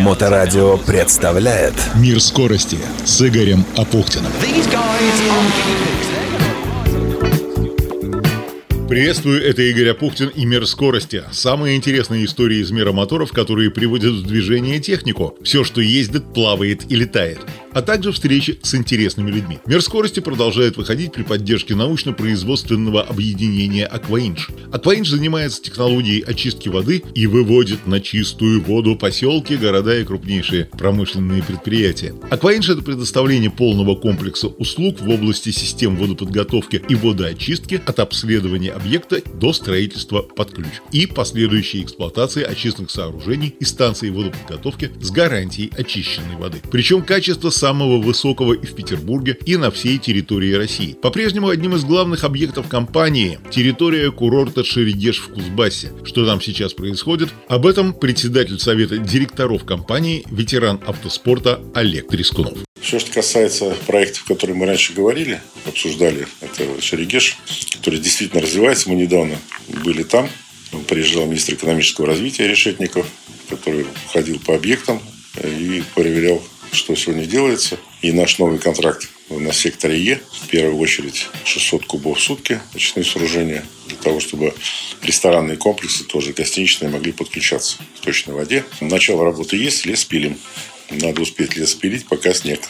Моторадио представляет Мир скорости с Игорем Апухтиным. Приветствую, это Игорь Апухтин и «Мир скорости». Самые интересные истории из мира моторов, которые приводят в движение технику. Все, что ездит, плавает и летает а также встречи с интересными людьми. Мир скорости продолжает выходить при поддержке научно-производственного объединения «Акваинж». «Акваинж» занимается технологией очистки воды и выводит на чистую воду поселки, города и крупнейшие промышленные предприятия. «Акваинж» — это предоставление полного комплекса услуг в области систем водоподготовки и водоочистки от обследования объекта до строительства под ключ и последующей эксплуатации очистных сооружений и станций водоподготовки с гарантией очищенной воды. Причем качество самого высокого и в Петербурге, и на всей территории России. По-прежнему одним из главных объектов компании – территория курорта Шерегеш в Кузбассе. Что там сейчас происходит? Об этом председатель совета директоров компании, ветеран автоспорта Олег Трескунов. Все, что касается проектов, о которых мы раньше говорили, обсуждали, это Шерегеш, который действительно развивается. Мы недавно были там. Приезжал министр экономического развития Решетников, который ходил по объектам и проверял что сегодня делается. И наш новый контракт на секторе Е, в первую очередь 600 кубов в сутки очистные сооружения, для того, чтобы ресторанные комплексы, тоже гостиничные, могли подключаться к точной воде. Начало работы есть, лес пилим. Надо успеть лес пилить, пока снег.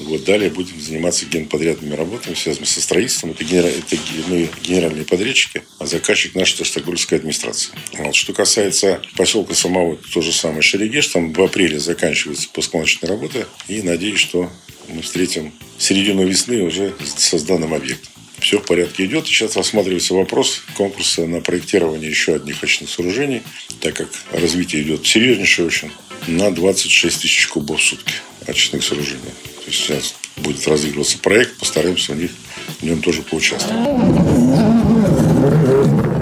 Вот, далее будем заниматься генподрядными работами, связанными со строительством. Это, генера... это мы генеральные подрядчики, а заказчик наша Стокгольмская администрация. Вот. Что касается поселка самого, то же самое Шерегеш, там в апреле заканчивается пусконочная работа. И надеюсь, что мы встретим середину весны уже с данным объектом. Все в порядке идет. Сейчас рассматривается вопрос конкурса на проектирование еще одних очных сооружений, так как развитие идет серьезнейшее очень, на 26 тысяч кубов в сутки очных сооружений. Сейчас будет разыгрываться проект, постараемся в, них, в нем тоже поучаствовать.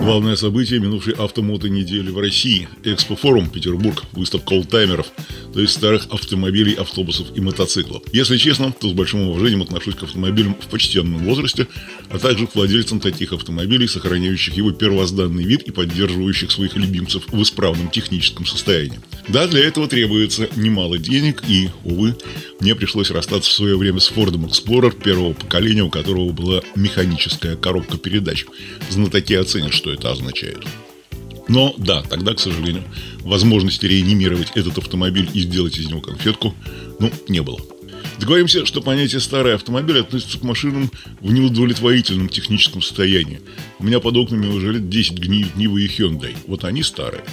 Главное событие минувшей автомото недели в России. Экспофорум Петербург, выставка олдтаймеров, то есть старых автомобилей, автобусов и мотоциклов. Если честно, то с большим уважением отношусь к автомобилям в почтенном возрасте, а также к владельцам таких автомобилей, сохраняющих его первозданный вид и поддерживающих своих любимцев в исправном техническом состоянии. Да, для этого требуется немало денег и, увы, мне пришлось расстаться в свое время с Ford Explorer первого поколения, у которого была механическая коробка передач. Знатоки оценят, что это означает. Но да, тогда, к сожалению, возможности реанимировать этот автомобиль и сделать из него конфетку, ну, не было. Договоримся, что понятие «старый автомобиль» относится к машинам в неудовлетворительном техническом состоянии. У меня под окнами уже лет 10 гниют Нива и Hyundai. Вот они старые.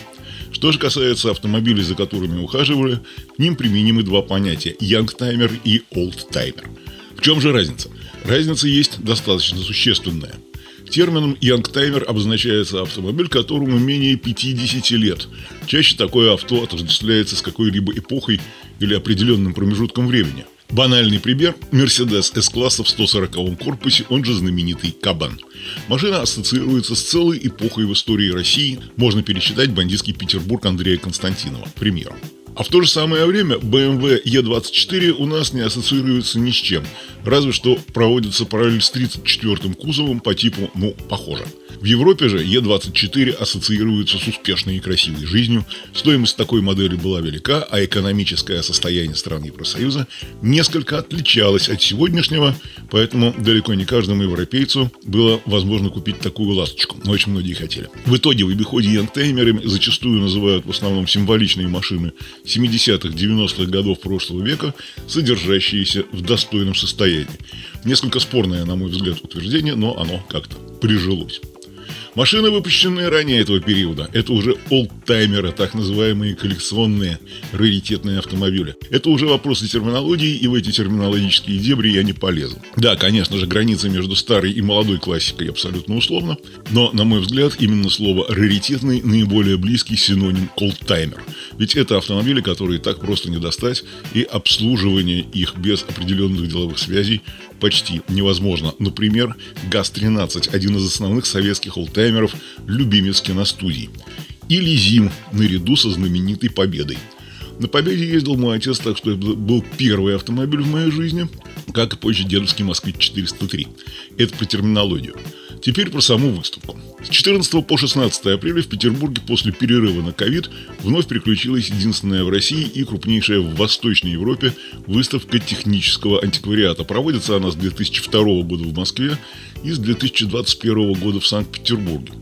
Что же касается автомобилей, за которыми ухаживали, к ним применимы два понятия – «янгтаймер» и «олдтаймер». В чем же разница? Разница есть достаточно существенная – Термином «янгтаймер» обозначается автомобиль, которому менее 50 лет. Чаще такое авто отождествляется с какой-либо эпохой или определенным промежутком времени. Банальный пример – Mercedes S-класса в 140-м корпусе, он же знаменитый «Кабан». Машина ассоциируется с целой эпохой в истории России, можно пересчитать бандитский Петербург Андрея Константинова, к примеру. А в то же самое время BMW E24 у нас не ассоциируется ни с чем, разве что проводится параллель с 34-м кузовом по типу, ну, похоже – в Европе же Е24 ассоциируется с успешной и красивой жизнью. Стоимость такой модели была велика, а экономическое состояние страны Евросоюза несколько отличалось от сегодняшнего, поэтому далеко не каждому европейцу было возможно купить такую ласточку, но очень многие хотели. В итоге в обиходе янгтеймерами зачастую называют в основном символичные машины 70-х, 90-х годов прошлого века, содержащиеся в достойном состоянии. Несколько спорное, на мой взгляд, утверждение, но оно как-то прижилось. Машины, выпущенные ранее этого периода, это уже олдтаймеры, так называемые коллекционные раритетные автомобили. Это уже вопросы терминологии, и в эти терминологические дебри я не полезу. Да, конечно же, граница между старой и молодой классикой абсолютно условна, но, на мой взгляд, именно слово «раритетный» наиболее близкий синоним к олдтаймер. Ведь это автомобили, которые так просто не достать, и обслуживание их без определенных деловых связей почти невозможно. Например, ГАЗ-13, один из основных советских олдтаймеров, любимец киностудий. Или ЗИМ, наряду со знаменитой «Победой». На «Победе» ездил мой отец, так что это был первый автомобиль в моей жизни, как и позже дедовский «Москвич-403». Это про терминологию. Теперь про саму выставку. С 14 по 16 апреля в Петербурге после перерыва на ковид вновь приключилась единственная в России и крупнейшая в Восточной Европе выставка технического антиквариата. Проводится она с 2002 года в Москве и с 2021 года в Санкт-Петербурге.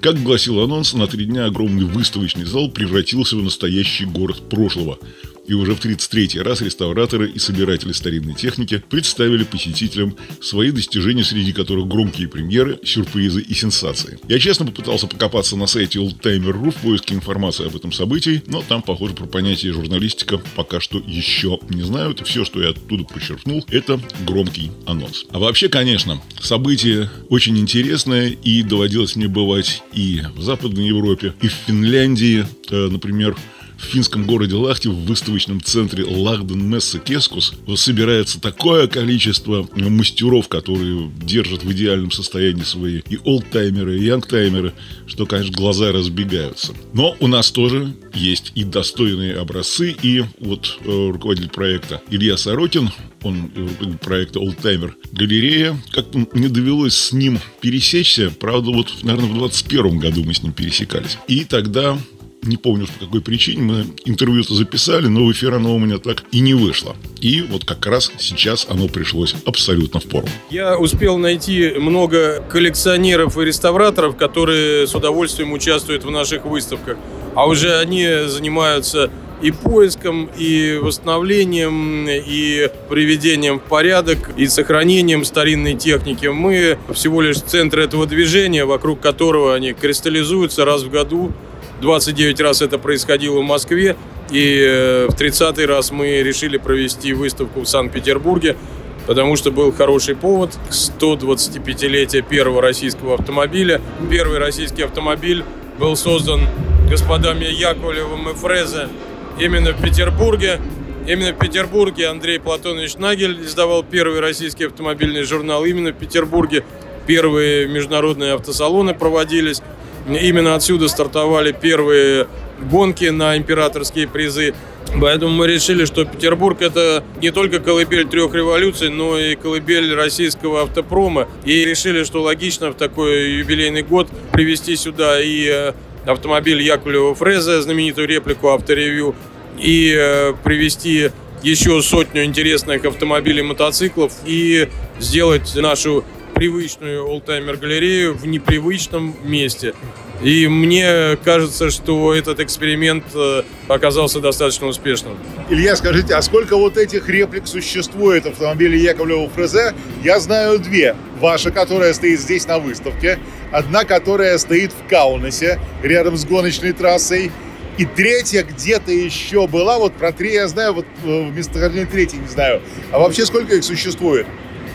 Как гласил анонс, на три дня огромный выставочный зал превратился в настоящий город прошлого – и уже в 33-й раз реставраторы и собиратели старинной техники представили посетителям свои достижения, среди которых громкие премьеры, сюрпризы и сенсации. Я честно попытался покопаться на сайте Oldtimer.ru в поиске информации об этом событии, но там, похоже, про понятие журналистика пока что еще не знают, все, что я оттуда подчеркнул, это громкий анонс. А вообще, конечно, событие очень интересное, и доводилось мне бывать и в Западной Европе, и в Финляндии, э, например, в финском городе Лахте в выставочном центре Лахден Месса Кескус собирается такое количество мастеров, которые держат в идеальном состоянии свои и олдтаймеры, и янгтаймеры, что, конечно, глаза разбегаются. Но у нас тоже есть и достойные образцы, и вот э, руководитель проекта Илья Сорокин, он руководитель проекта Oldtimer Галерея. Как-то не довелось с ним пересечься. Правда, вот, наверное, в 21 году мы с ним пересекались. И тогда не помню по какой причине, мы интервью-то записали, но в эфир оно у меня так и не вышло. И вот как раз сейчас оно пришлось абсолютно в пору. Я успел найти много коллекционеров и реставраторов, которые с удовольствием участвуют в наших выставках. А уже они занимаются и поиском, и восстановлением, и приведением в порядок, и сохранением старинной техники. Мы всего лишь центр этого движения, вокруг которого они кристаллизуются раз в году 29 раз это происходило в Москве, и э, в 30-й раз мы решили провести выставку в Санкт-Петербурге, потому что был хороший повод к 125-летию первого российского автомобиля. Первый российский автомобиль был создан господами Яковлевым и Фрезе именно в Петербурге. Именно в Петербурге Андрей Платонович Нагель издавал первый российский автомобильный журнал. Именно в Петербурге первые международные автосалоны проводились. Именно отсюда стартовали первые гонки на императорские призы. Поэтому мы решили, что Петербург это не только колыбель трех революций, но и колыбель российского автопрома. И решили, что логично в такой юбилейный год привести сюда и э, автомобиль Яковлева Фреза, знаменитую реплику авторевью, и э, привести еще сотню интересных автомобилей мотоциклов и сделать нашу привычную олдтаймер-галерею в непривычном месте. И мне кажется, что этот эксперимент э, оказался достаточно успешным. Илья, скажите, а сколько вот этих реплик существует автомобилей Яковлева Фрезе? Я знаю две. Ваша, которая стоит здесь на выставке. Одна, которая стоит в Каунасе, рядом с гоночной трассой. И третья где-то еще была. Вот про три я знаю, вот э, вместо третьей не знаю. А вообще сколько их существует?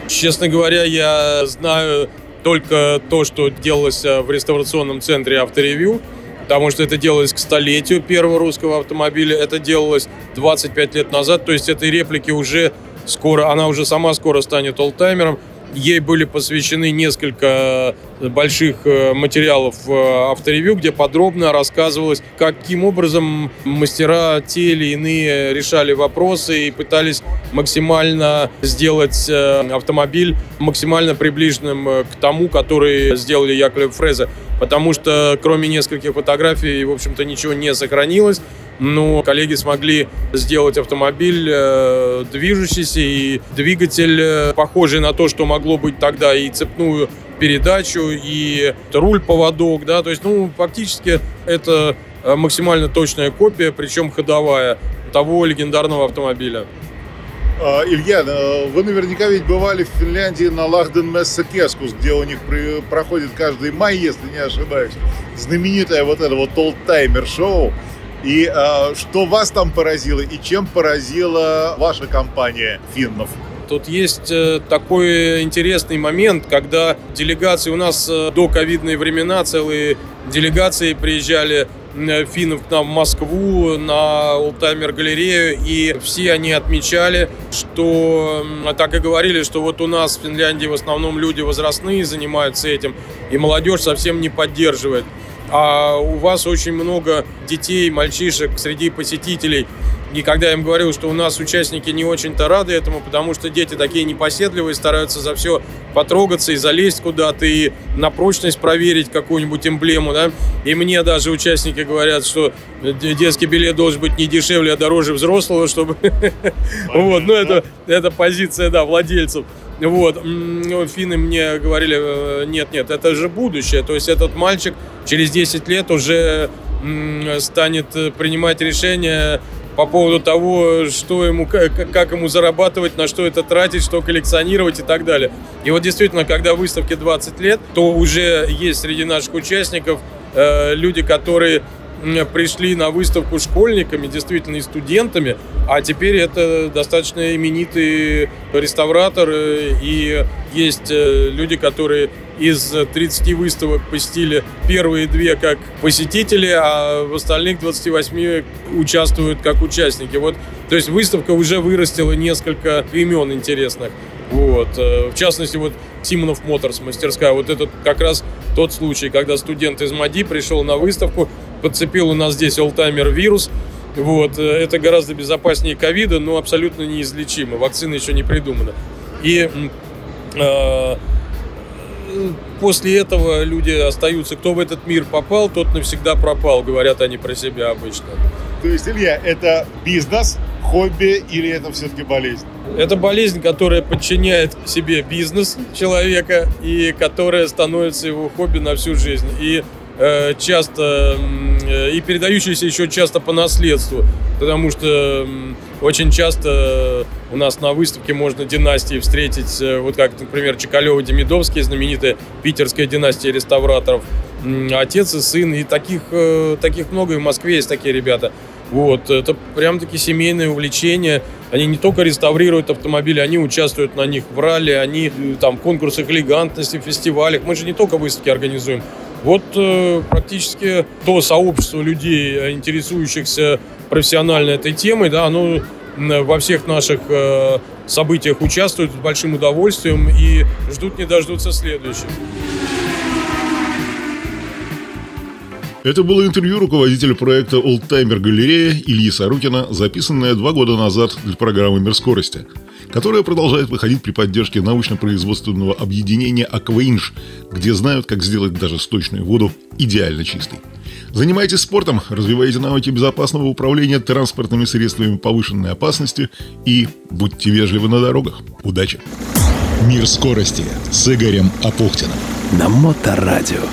Честно говоря, я знаю только то, что делалось э, в реставрационном центре авторевью, потому что это делалось к столетию первого русского автомобиля, это делалось 25 лет назад, то есть этой реплики уже скоро, она уже сама скоро станет олдтаймером, Ей были посвящены несколько больших э, материалов э, авторевью, где подробно рассказывалось, каким образом мастера те или иные решали вопросы и пытались максимально сделать э, автомобиль максимально приближенным к тому, который сделали Яковлев Фрезе. Потому что кроме нескольких фотографий, в общем-то, ничего не сохранилось но коллеги смогли сделать автомобиль э, движущийся и двигатель, э, похожий на то, что могло быть тогда и цепную передачу, и руль-поводок, да, то есть, ну, фактически это э, максимально точная копия, причем ходовая, того легендарного автомобиля. А, Илья, э, вы наверняка ведь бывали в Финляндии на Лахден Месса Кескус, где у них проходит каждый май, если не ошибаюсь, знаменитое вот это вот олдтаймер шоу. И э, что вас там поразило и чем поразила ваша компания финнов? Тут есть э, такой интересный момент, когда делегации у нас э, до ковидные времена целые делегации приезжали э, финнов к нам в Москву на Олтаймер галерею, и все они отмечали, что так и говорили, что вот у нас в Финляндии в основном люди возрастные занимаются этим, и молодежь совсем не поддерживает а у вас очень много детей, мальчишек среди посетителей. И когда я им говорил, что у нас участники не очень-то рады этому, потому что дети такие непоседливые, стараются за все потрогаться и залезть куда-то, и на прочность проверить какую-нибудь эмблему, да. И мне даже участники говорят, что детский билет должен быть не дешевле, а дороже взрослого, чтобы... Вот, ну это, это позиция, да, владельцев. Вот, финны мне говорили, э, нет, нет, это же будущее. То есть этот мальчик через 10 лет уже станет принимать решения по поводу того, что ему, как, как ему зарабатывать, на что это тратить, что коллекционировать и так далее. И вот действительно, когда выставке 20 лет, то уже есть среди наших участников э, люди, которые пришли на выставку школьниками, действительно и студентами, а теперь это достаточно именитые реставраторы, и есть э, люди, которые из 30 выставок посетили первые две как посетители, а в остальных 28 участвуют как участники. Вот, то есть выставка уже вырастила несколько имен интересных. Вот. Э, в частности, вот Симонов Моторс, мастерская. Вот это как раз тот случай, когда студент из МАДИ пришел на выставку, подцепил у нас здесь олтаймер вирус. Вот. Э, это гораздо безопаснее ковида, но абсолютно неизлечимо. Вакцина еще не придумана. И э, после этого люди остаются. Кто в этот мир попал, тот навсегда пропал, говорят они про себя обычно. То есть, Илья, это бизнес, хобби или это все-таки болезнь? Это болезнь, которая подчиняет себе бизнес человека и которая становится его хобби на всю жизнь. И часто э, и передающиеся еще часто по наследству, потому что очень часто у нас на выставке можно династии встретить, э, вот как, например, Чекалева-Демидовский, знаменитая питерская династия реставраторов, отец и сын, и таких, таких много, и в Москве есть такие ребята. Вот, это прям таки семейное увлечение. Они не только реставрируют автомобили, они участвуют на них в ралли, они там в конкурсах элегантности, в фестивалях. Мы же не только выставки организуем, вот э, практически то сообщество людей, э, интересующихся профессионально этой темой, да, оно во всех наших э, событиях участвуют с большим удовольствием и ждут не дождутся следующих. Это было интервью руководителя проекта «Олдтаймер Галерея» Ильи Сарукина, записанное два года назад для программы «Мир скорости», которая продолжает выходить при поддержке научно-производственного объединения «Акваинж», где знают, как сделать даже сточную воду идеально чистой. Занимайтесь спортом, развивайте навыки безопасного управления транспортными средствами повышенной опасности и будьте вежливы на дорогах. Удачи! Мир скорости с Игорем Апухтиным. На Моторадио.